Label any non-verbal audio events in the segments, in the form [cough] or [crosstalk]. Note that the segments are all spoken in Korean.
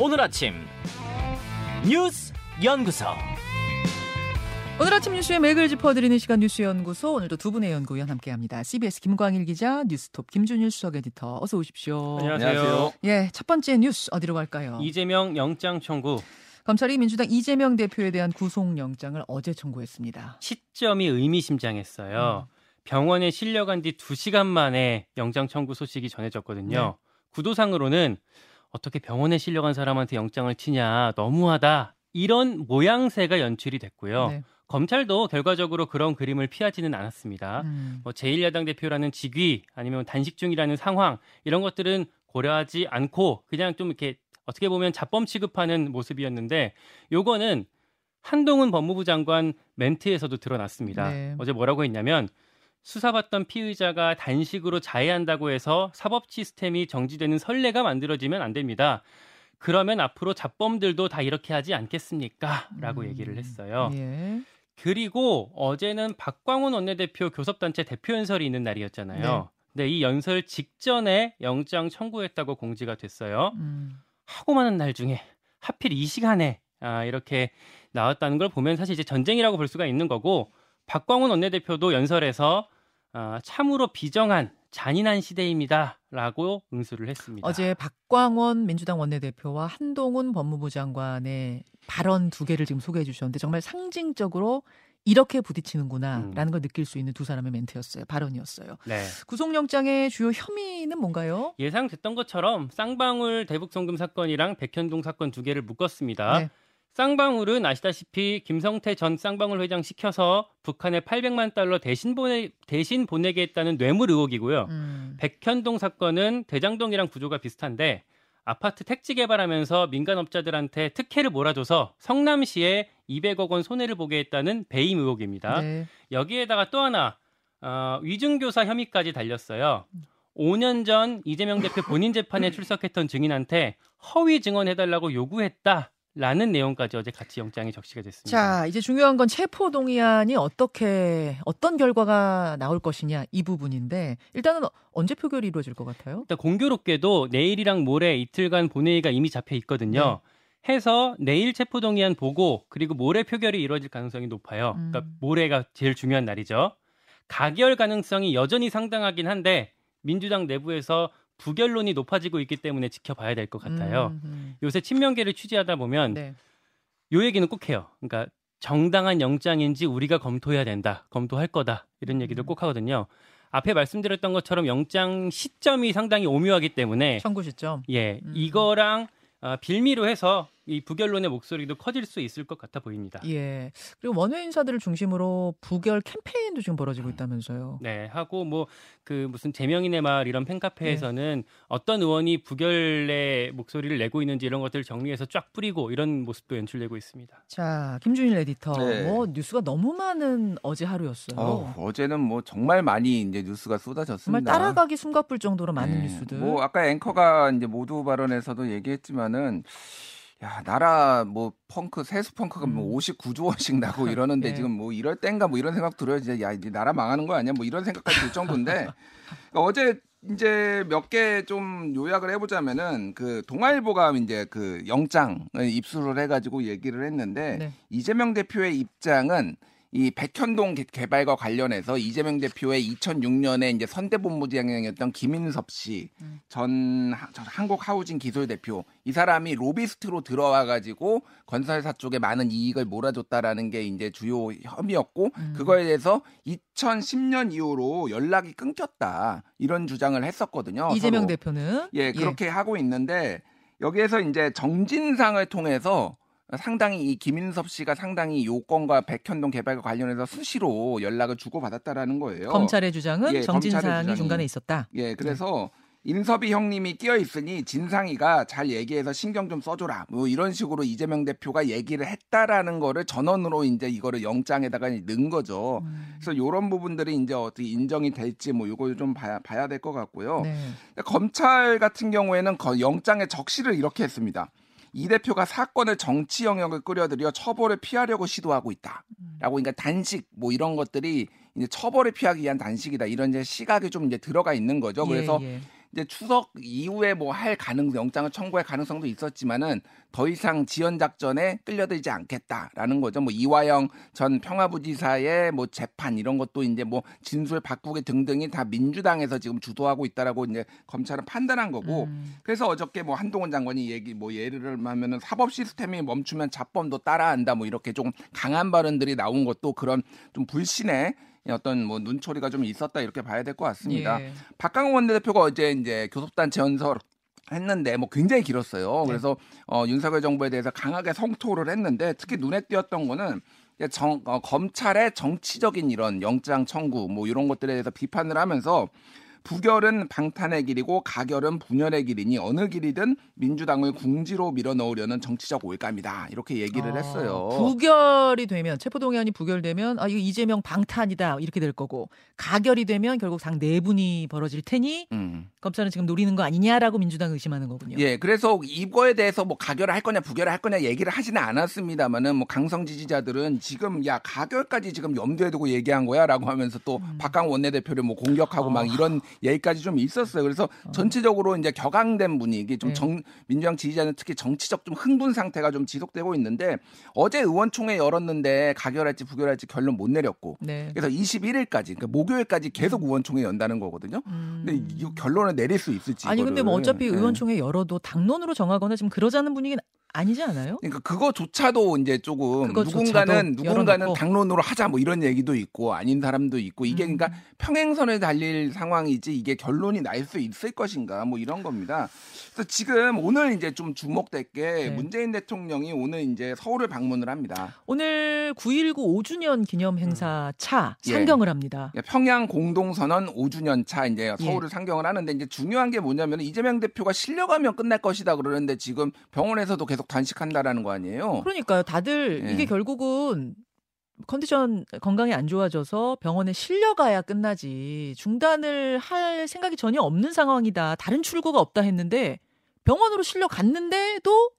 오늘 아침 뉴스 연구소. 오늘 아침 뉴스의 맥을 짚어드리는 시간 뉴스 연구소 오늘도 두 분의 연구위원 함께합니다. CBS 김광일 기자, 뉴스톱 김준일 수석 에디터 어서 오십시오. 안녕하세요. 예, 첫 번째 뉴스 어디로 갈까요? 이재명 영장 청구 검찰이 민주당 이재명 대표에 대한 구속영장을 어제 청구했습니다. 시점이 의미심장했어요. 음. 병원에 실려간 뒤 2시간 만에 영장 청구 소식이 전해졌거든요. 네. 구도상으로는 어떻게 병원에 실려간 사람한테 영장을 치냐 너무하다 이런 모양새가 연출이 됐고요. 네. 검찰도 결과적으로 그런 그림을 피하지는 않았습니다. 음. 뭐 제1야당 대표라는 직위 아니면 단식 중이라는 상황 이런 것들은 고려하지 않고 그냥 좀 이렇게 어떻게 보면 자범 취급하는 모습이었는데 요거는 한동훈 법무부 장관 멘트에서도 드러났습니다. 네. 어제 뭐라고 했냐면 수사받던 피의자가 단식으로 자해한다고 해서 사법 시스템이 정지되는 선례가 만들어지면 안 됩니다. 그러면 앞으로 자범들도 다 이렇게 하지 않겠습니까? 라고 음. 얘기를 했어요. 예. 그리고 어제는 박광훈 원내대표 교섭단체 대표 연설이 있는 날이었잖아요. 네. 근데 이 연설 직전에 영장 청구했다고 공지가 됐어요. 음. 하고 많은 날 중에 하필 이 시간에 아, 이렇게 나왔다는 걸 보면 사실 이제 전쟁이라고 볼 수가 있는 거고 박광훈 원내대표도 연설에서 아, 참으로 비정한 잔인한 시대입니다라고 응수를 했습니다. 어제 박광원 민주당 원내대표와 한동훈 법무부 장관의 발언 두 개를 지금 소개해 주셨는데 정말 상징적으로 이렇게 부딪히는구나라는 음. 걸 느낄 수 있는 두 사람의 멘트였어요. 발언이었어요. 네. 구속영장의 주요 혐의는 뭔가요? 예상됐던 것처럼 쌍방울 대북 송금 사건이랑 백현동 사건 두 개를 묶었습니다. 네. 쌍방울은 아시다시피 김성태 전 쌍방울 회장 시켜서 북한에 800만 달러 대신 보내 대신 보내게 했다는 뇌물 의혹이고요. 음. 백현동 사건은 대장동이랑 구조가 비슷한데 아파트 택지 개발하면서 민간업자들한테 특혜를 몰아줘서 성남시에 200억 원 손해를 보게 했다는 배임 의혹입니다. 네. 여기에다가 또 하나 어, 위증교사 혐의까지 달렸어요. 5년 전 이재명 대표 본인 재판에 출석했던 증인한테 허위 증언해달라고 요구했다 라는 내용까지 어제 같이 영장에 적시가 됐습니다. 자, 이제 중요한 건 체포 동의안이 어떻게 어떤 결과가 나올 것이냐 이 부분인데 일단은 언제 표결이 이루어질 것 같아요? 일단 공교롭게도 내일이랑 모레 이틀간 본회의가 이미 잡혀 있거든요. 네. 해서 내일 체포 동의안 보고 그리고 모레 표결이 이루어질 가능성이 높아요. 음. 그러니까 모레가 제일 중요한 날이죠. 가결 가능성이 여전히 상당하긴 한데 민주당 내부에서 부결론이 높아지고 있기 때문에 지켜봐야 될 것 같아요. 음, 음. 요새 친명계를 취재하다 보면 네. 요 얘기는 꼭 해요. 그러니까 정당한 영장인지 우리가 검토해야 된다. 검토할 거다. 이런 얘기들 음. 꼭 하거든요. 앞에 말씀드렸던 것처럼 영장 시점이 상당히 오묘하기 때문에 청구 시점. 예, 음. 이거랑 아, 빌미로 해서 이 부결론의 목소리도 커질 수 있을 것 같아 보입니다. 예. 그리고 원외 인사들을 중심으로 부결 캠페인도 지금 벌어지고 있다면서요. 네, 하고 뭐 그 무슨 제명인의 마을 이런 팬카페에서는 어떤 의원이 부결의 목소리를 내고 있는지 이런 것들을 정리해서 쫙 뿌리고 이런 모습도 연출되고 있습니다. 자, 김준일 에디터. 네. 뭐 뉴스가 너무 많은 어제 하루였어요. 어, 어제는 뭐 정말 많이 이제 뉴스가 정말 쏟아졌습니다. 따라가기 숨가쁠 정도로 많은 네. 뉴스들. 뭐 아까 앵커가 이제 모두 발언에서도 얘기했지만은 야 나라 뭐 펑크 세수 펑크가 음. 뭐 59조 원씩 나고 [laughs] 이러는데 네. 지금 뭐 이럴 땐가 뭐 이런 생각 들어요. 이제 야 이제 나라 망하는 거 아니야? 뭐 이런 생각까지 들 정도인데 [laughs] 그러니까 어제 이제 몇 개 좀 요약을 해보자면은 그 동아일보가 이제 그 영장을 입수를 해가지고 얘기를 했는데 네. 이재명 대표의 입장은 이 백현동 개- 개발과 관련해서 이재명 대표의 2006년에 이제 선대본부장이었던 김인섭 씨, 음. 전, 한국 하우징 기술 대표 이 사람이 로비스트로 들어와 가지고 건설사 쪽에 많은 이익을 몰아줬다라는 게 이제 주요 혐의였고 음. 그거에 대해서 2010년 이후로 연락이 끊겼다 이런 주장을 했었거든요. 이재명 서로. 대표는 예, 그렇게 하고 있는데 여기에서 이제 정진상을 통해서 상당히 이 김인섭 씨가 상당히 요건과 백현동 개발과 관련해서 수시로 연락을 주고 받았다라는 거예요. 검찰의 주장은 예, 정진상이. 중간에 있었다. 예, 그래서 인섭이 형님이 끼어 있으니 진상이가 잘 얘기해서 신경 좀 써줘라. 뭐 이런 식으로 이재명 대표가 얘기를 했다라는 거를 전원으로 이제 이거를 영장에다가 넣은 거죠. 음. 그래서 이런 부분들이 이제 어떻게 인정이 될지 뭐 이걸 좀 봐야, 봐야 될 것 같고요. 네. 검찰 같은 경우에는 거- 영장의 적시를 이렇게 했습니다. 이 대표가 사건을 정치 영역을 끌어들여 처벌을 피하려고 시도하고 있다. 라고 그러니까 단식 뭐 이런 것들이 이제 처벌을 피하기 위한 단식이다. 이런 이제 시각이 좀 이제 들어가 있는 거죠. 그래서 예, 예. 이제 추석 이후에 뭐 할 가능 영장을 청구할 가능성도 있었지만은 더 이상 지연 작전에 끌려들지 않겠다라는 거죠. 뭐 이화영 전 평화부지사의 뭐 재판 이런 것도 이제 뭐 진술 바꾸기 등등이 다 민주당에서 지금 주도하고 있다라고 이제 검찰은 판단한 거고 음. 그래서 어저께 뭐 한동훈 장관이 얘기 뭐 예를 하면은 사법 시스템이 멈추면 자범도 따라한다 뭐 이렇게 좀 강한 발언들이 나온 것도 그런 좀 불신의 어떤 뭐 눈초리가 좀 있었다 이렇게 봐야 될 것 같습니다. 예. 박강원 원내대표가 어제 이제 교섭단체 연설 했는데 뭐 굉장히 길었어요. 네. 그래서 어, 윤석열 정부에 대해서 강하게 성토를 했는데 특히 눈에 띄었던 거는 이제 정, 어, 검찰의 정치적인 이런 영장 청구 뭐 이런 것들에 대해서 비판을 하면서 부결은 방탄의 길이고 가결은 분열의 길이니 어느 길이든 민주당을 궁지로 밀어넣으려는 정치적 올감이다 이렇게 얘기를 어, 했어요. 부결이 되면 체포동의안이 부결되면 아 이거 이재명 방탄이다 이렇게 될 거고 가결이 되면 결국 당 내분이 벌어질 테니 음. 검찰은 지금 노리는 거 아니냐라고 민주당 의심하는 거군요. 예, 그래서 이거에 대해서 뭐 가결을 할 거냐 부결을 할 거냐 얘기를 하지는 않았습니다만은 뭐 강성 지지자들은 지금 야 가결까지 지금 염두에 두고 얘기한 거야라고 하면서 또 음. 박강 원내대표를 뭐 공격하고 어. 막 이런 얘기까지 좀 있었어요. 그래서 전체적으로 이제 격앙된 분위기 좀 네. 정, 민주당 지지자는 특히 정치적 좀 흥분 상태가 좀 지속되고 있는데 어제 의원총회 열었는데 가결할지 부결할지 결론 못 내렸고 네. 그래서 21일까지 그러니까 목요일까지 계속 의원총회 연다는 거거든요. 음. 근데 이거 결론을 내릴 수 있을지 아니 근데 뭐 이거를. 어차피 예. 의원총회 열어도 당론으로 정하거나 지금 그러자는 분위기는 아니지 않아요? 그러니까 그거조차도 이제 조금 누군가는 누군가는. 당론으로 하자 뭐 이런 얘기도 있고 아닌 사람도 있고 이게 음. 그러니까 평행선을 달릴 상황이지 이게 결론이 날 수 있을 것인가 뭐 이런 겁니다. 그래서 지금 오늘 이제 좀 주목될 게 네. 문재인 대통령이 오늘 이제 서울을 방문을 합니다. 오늘 9.19 5주년 기념 행사 차 예. 상경을 합니다. 평양 공동선언 5주년 차 예. 이제 서울을 상경을 하는데 이제 중요한 게 뭐냐면 이재명 대표가 실려가면 끝날 것이다 그러는데 지금 병원에서도 계속 단식한다라는 거 아니에요? 그러니까요. 다들 예. 이게 결국은 컨디션 건강이 안 좋아져서 병원에 실려가야 끝나지 중단을 할 생각이 전혀 없는 상황이다. 다른 출구가 없다 했는데 병원으로 실려갔는데도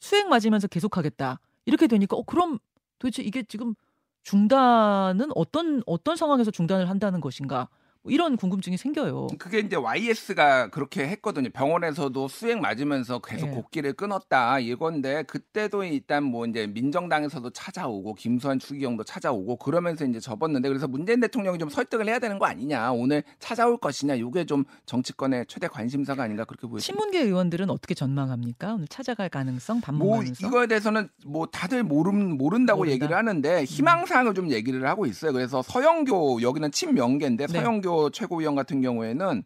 수액 맞으면서 계속하겠다. 이렇게 되니까 어 그럼 도대체 이게 지금 중단은 어떤 어떤 상황에서 중단을 한다는 것인가? 뭐 이런 궁금증이 생겨요. 그게 이제 YS가 그렇게 했거든요. 병원에서도 수액 맞으면서 계속 예. 곡기를 끊었다 이건데 그때도 일단 뭐 이제 민정당에서도 찾아오고 김수환 추기경도 찾아오고 그러면서 이제 접었는데 그래서 문재인 대통령이 좀 설득을 해야 되는 거 아니냐 오늘 찾아올 것이냐 이게 좀 정치권의 최대 관심사가 아닌가 그렇게 보여요. 친문계 의원들은 어떻게 전망합니까? 오늘 찾아갈 가능성, 뭐 반문하면서. 이거에 대해서는 뭐 다들 모름 모른다고 모른다. 음. 얘기를 하는데 희망사항을 좀 얘기를 하고 있어요. 그래서 서영교 여기는 친명계인데 네. 서영교 최고위원 같은 경우에는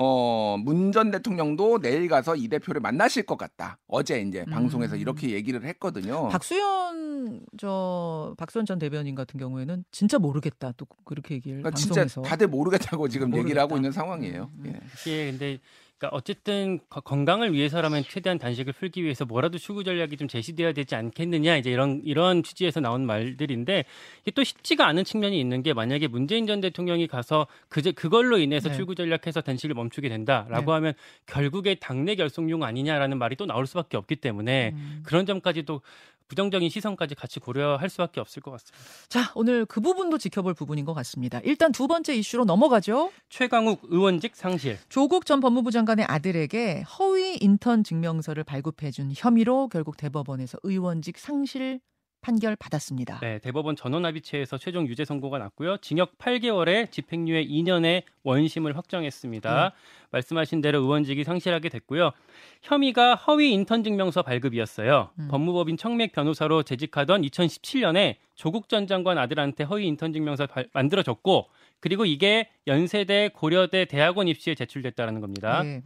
어, 문 전 대통령도 내일 가서 이 대표를 만나실 것 같다. 어제 이제 음. 방송에서 이렇게 얘기를 했거든요. 박수현 저 박수현 전 대변인 같은 경우에는 진짜 모르겠다 또 그렇게 얘기를 그러니까 진짜 방송에서 다들 모르겠다고 지금 얘기를 모르겠다. 하고 있는 상황이에요. 음, 음. 예. 이게 근데 그러니까 어쨌든 거- 건강을 위해서라면 최대한 단식을 풀기 위해서 뭐라도 추구 전략이 좀 제시돼야 되지 않겠느냐 이제 이런 이런 취지에서 나온 말들인데 이게 또 쉽지가 않은 측면이 있는 게 만약에 문재인 전 대통령이 가서 그제 그걸로 인해서 네. 출구 전략해서 단식을 멈추게 된다라고 네. 하면 결국에 당내 결속용 아니냐라는 말이 또 나올 수밖에 없기 때문에 음. 그런 점까지도 부정적인 시선까지 같이 고려할 수밖에 없을 것 같습니다. 자 오늘 그 부분도 지켜볼 부분인 것 같습니다. 일단 두 번째 이슈로 넘어가죠. 최강욱 의원직 상실. 조국 전 법무부 장관의 아들에게 허위 인턴 증명서를 발급해준 혐의로 결국 대법원에서 의원직 상실 판결 받았습니다. 네, 대법원 전원 합의체에서 최종 유죄 선고가 났고요. 징역 8개월에 집행유예 2년의 원심을 확정했습니다. 말씀하신 대로 의원직이 상실하게 됐고요. 혐의가 허위 인턴 증명서 발급이었어요. 음. 법무법인 청맥 변호사로 재직하던 2017년에 조국 전 장관 아들한테 허위 인턴 증명서 발- 만들어줬고 그리고 이게 연세대, 고려대, 대학원 입시에 제출됐다는 겁니다. 예.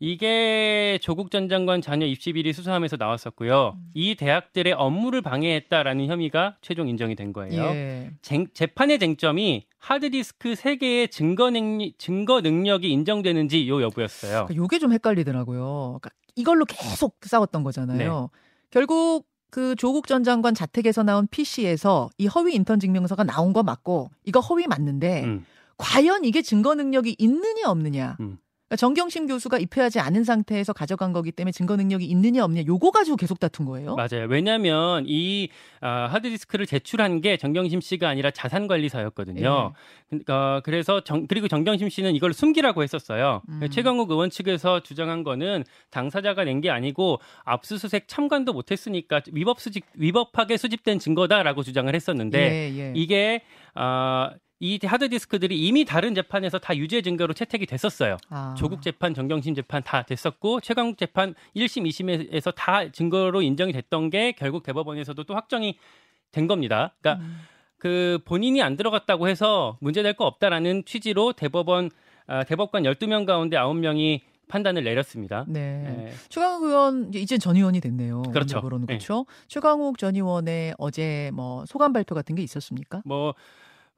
이게 조국 전 장관 자녀 입시 비리 수사함에서 나왔었고요. 음. 이 대학들의 업무를 방해했다라는 혐의가 최종 인정이 된 거예요. 예. 쟁- 재판의 쟁점이 하드디스크 3개의 증거, 능력, 증거 능력이 인정되는지 요 여부였어요. 그러니까 요게 좀 헷갈리더라고요. 그러니까 이걸로 계속 싸웠던 거잖아요. 네. 결국 그 조국 전 장관 자택에서 나온 PC에서 이 허위 인턴 증명서가 나온 거 맞고 이거 허위 맞는데 음. 과연 이게 증거 능력이 있느냐 없느냐. 음. 그러니까 정경심 교수가 입회하지 않은 상태에서 가져간 거기 때문에 증거 능력이 있느냐 없느냐 요거 가지고 계속 다툰 거예요. 맞아요. 왜냐하면 이 아, 하드디스크를 제출한 게 정경심 씨가 아니라 자산관리사였거든요. 어, 그래서 정, 그리고 정경심 씨는 이걸 숨기라고 했었어요. 음. 최강욱 의원 측에서 주장한 거는 당사자가 낸 게 아니고 압수수색 참관도 못했으니까 위법 수집 위법하게 수집된 증거다라고 주장을 했었는데 예, 예. 이게 아, 이 하드 디스크들이 이미 다른 재판에서 다 유죄 증거로 채택이 됐었어요. 아. 조국 재판, 정경심 재판 다 됐었고 최강욱 재판 1심, 2심에서 다 증거로 인정이 됐던 게 결국 대법원에서도 또 확정이 된 겁니다. 그러니까 음. 그 본인이 안 들어갔다고 해서 문제될 거 없다라는 취지로 대법원 아, 대법관 12명 가운데 9명이 판단을 내렸습니다. 네. 예. 최강욱 의원 이제 전 의원이 됐네요. 그렇죠. 네. 그렇죠. 최강욱 전 의원의 어제 뭐 소감 발표 같은 게 있었습니까? 뭐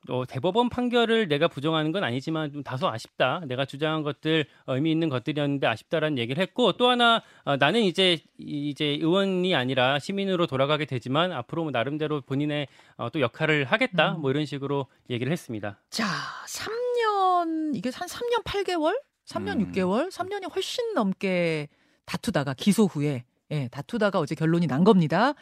어, 대법원 판결을 내가 부정하는 건 아니지만 좀 다소 아쉽다. 내가 주장한 것들 어, 의미 있는 것들이었는데 아쉽다라는 얘기를 했고 또 하나 어, 나는 이제 이제 의원이 아니라 시민으로 돌아가게 되지만 앞으로 뭐 나름대로 본인의 어, 또 역할을 하겠다. 음. 뭐 이런 식으로 얘기를 했습니다. 자, 3년 이게 한 3년 8개월? 3년 음. 6개월? 3년이 훨씬 넘게 다투다가 기소 후에 예, 다투다가 어제 결론이 난 겁니다.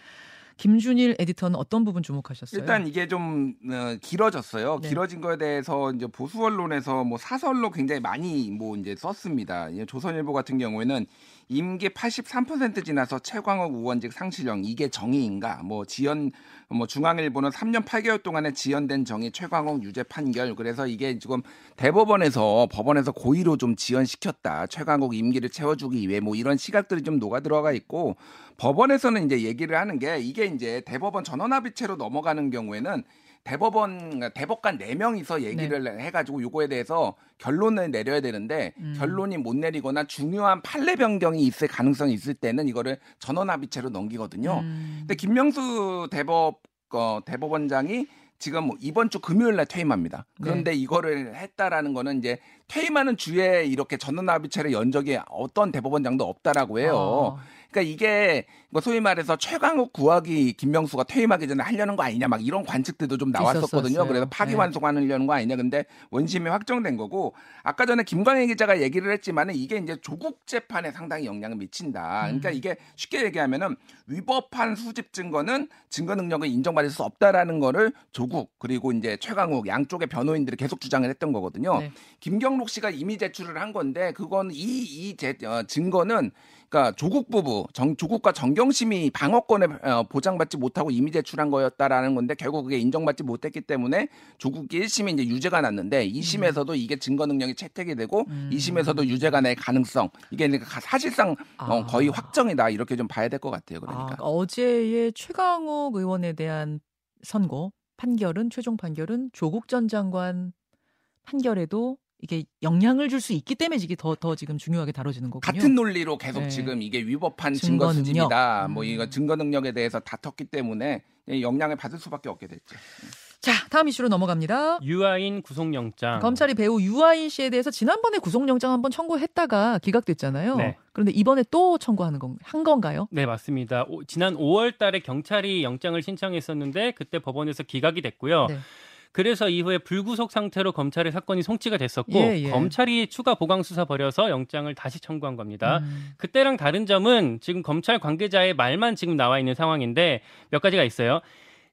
김준일 에디터는 어떤 부분 주목하셨어요? 일단 이게 좀 어, 길어졌어요. 네. 길어진 거에 대해서 이제 보수 언론에서 뭐 사설로 굉장히 많이 뭐 이제 썼습니다. 이 조선일보 같은 경우에는 임기 83% 지나서 최광욱 의원직 상실령 이게 정의인가? 뭐 지연 뭐 중앙일보는 3년 8개월 동안에 지연된 정의 최광욱 유죄 판결. 그래서 이게 지금 대법원에서 법원에서 고의로 좀 지연시켰다. 최광욱 임기를 채워주기 위해 뭐 이런 시각들이 좀 녹아 들어가 있고 법원에서는 이제 얘기를 하는 게 이게 이제 대법원 전원합의체로 넘어가는 경우에는 대법원 그러니까 대법관 네 명이서 얘기를 해가지고 요거에 대해서 결론을 내려야 되는데 음. 결론이 못 내리거나 중요한 판례 변경이 있을 가능성이 있을 때는 이거를 전원 합의체로 넘기거든요. 음. 근데 김명수 대법 어, 대법원장이 지금 뭐 이번 주 금요일 날 퇴임합니다. 그런데 네. 이거를 했다라는 거는 이제 퇴임하는 주에 이렇게 전원합의체를 연 적이 어떤 대법원장도 없다라고 해요. 어. 그러니까 이게 뭐 소위 말해서 최강욱 구하기 김명수가 퇴임하기 전에 하려는 거 아니냐 막 이런 관측들도 좀 나왔었거든요. 있었었어요. 그래서 네. 파기환송하려는 거 아니냐. 근데 원심이 확정된 거고 아까 전에 김광희 기자가 얘기를 했지만은 이게 이제 조국 재판에 상당히 영향을 미친다. 그러니까 음. 이게 쉽게 얘기하면은 위법한 수집 증거는 증거 능력을 인정받을 수 없다라는 거를 조국 그리고 이제 최강욱 양쪽의 변호인들이 계속 주장을 했던 거거든요. 네. 김경록 씨가 이미 제출을 한 건데 그건 이이 어, 증거는 그러니까 조국 부부 정, 조국과 정경심이 방어권에 어, 보장받지 못하고 이미 제출한 거였다라는 건데 결국 그게 인정받지 못했기 때문에 조국이 1심에 이제 유죄가 났는데 2심에서도 이게 증거 능력이 채택이 되고 음. 2심에서도 유죄가 날 가능성 이게 그러니까 사실상 어, 아. 거의 확정이다 이렇게 좀 봐야 될 것 같아요. 아, 그러니까. 그러니까 어제의 최강욱 의원에 대한 선고 판결은 최종 판결은 조국 전 장관 판결에도 이게 영향을 줄 수 있기 때문에 이게 더 더 지금 중요하게 다뤄지는 거군요. 같은 논리로 계속 네. 지금 이게 위법한 증거 증거 수집이다. 능력. 뭐 음. 이거 증거 능력에 대해서 다퉜기 때문에 영향을 받을 수밖에 없게 됐죠. 자, 다음 이슈로 넘어갑니다. 유아인 구속영장. 검찰이 배우 유아인 씨에 대해서 지난번에 구속영장 한번 청구했다가 기각됐잖아요. 네. 그런데 이번에 또 청구하는 건, 한 건가요? 네, 맞습니다. 오- 지난 5월 달에 경찰이 영장을 신청했었는데 그때 법원에서 기각이 됐고요. 네. 그래서 이후에 불구속 상태로 검찰의 사건이 송치가 됐었고 예, 예. 검찰이 추가 보강 수사 벌여서 영장을 다시 청구한 겁니다. 음. 그때랑 다른 점은 지금 검찰 관계자의 말만 지금 나와 있는 상황인데 몇 가지가 있어요.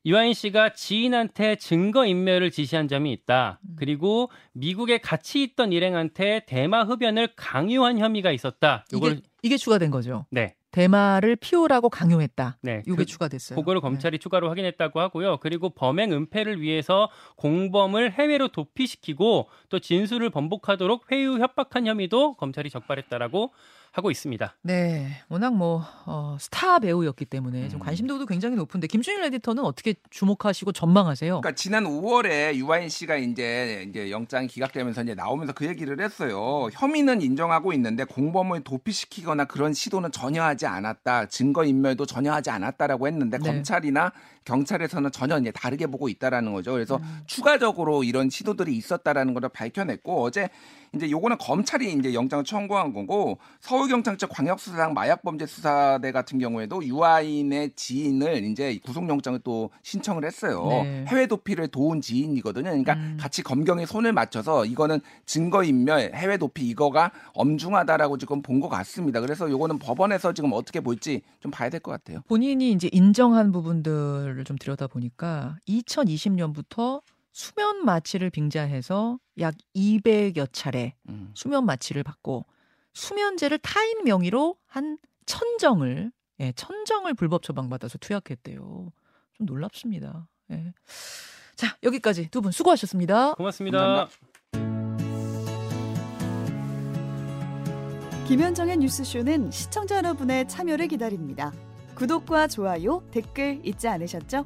유아인 씨가 지인한테 증거 인멸을 지시한 점이 있다. 음. 그리고 미국에 같이 있던 일행한테 대마 흡연을 강요한 혐의가 있었다. 요걸 이게, 이게 추가된 거죠. 네. 대마를 피우라고 강요했다. 네. 이게 그- 추가됐어요. 그거를 네. 검찰이 추가로 확인했다고 하고요. 그리고 범행 은폐를 위해서 공범을 해외로 도피시키고 또 진술을 번복하도록 회유 협박한 혐의도 검찰이 적발했다라고 하고 있습니다. 네, 워낙 뭐 어, 스타 배우였기 때문에 좀 음. 관심도도 굉장히 높은데 김준일 에디터는 어떻게 주목하시고 전망하세요? 그러니까 지난 5월에 유아인 씨가 이제 이제 영장이 기각되면서 이제 나오면서 그 얘기를 했어요. 혐의는 인정하고 있는데 공범을 도피시키거나 그런 시도는 전혀 하지 않았다. 증거 인멸도 전혀 하지 않았다라고 했는데 네. 검찰이나 경찰에서는 전혀 이제 다르게 보고 있다라는 거죠. 그래서 음. 추가적으로 이런 시도들이 있었다라는 걸 밝혀냈고 어제 이제 요거는 검찰이 이제 영장을 청구한 거고 서울경찰청 광역수사당 마약범죄수사대 같은 경우에도 유아인의 지인을 이제 구속영장을 또 신청을 했어요. 네. 해외 도피를 도운 지인이거든요. 그러니까 음. 같이 검경에 손을 맞춰서 이거는 증거인멸, 해외 도피 이거가 엄중하다라고 지금 본 것 같습니다. 그래서 요거는 법원에서 지금 어떻게 볼지 좀 봐야 될 것 같아요. 본인이 이제 인정한 부분들을 좀 들여다 보니까 2020년부터 수면 마취를 빙자해서 약 200여 차례 음. 수면 마취를 받고 수면제를 타인 명의로 한 천정을 예, 천정을 불법 처방받아서 투약했대요. 좀 놀랍습니다. 예. 자, 여기까지 두 분 수고하셨습니다. 고맙습니다. 감사합니다. 김현정의 뉴스쇼는 시청자 여러분의 참여를 기다립니다. 구독과 좋아요, 댓글 잊지 않으셨죠?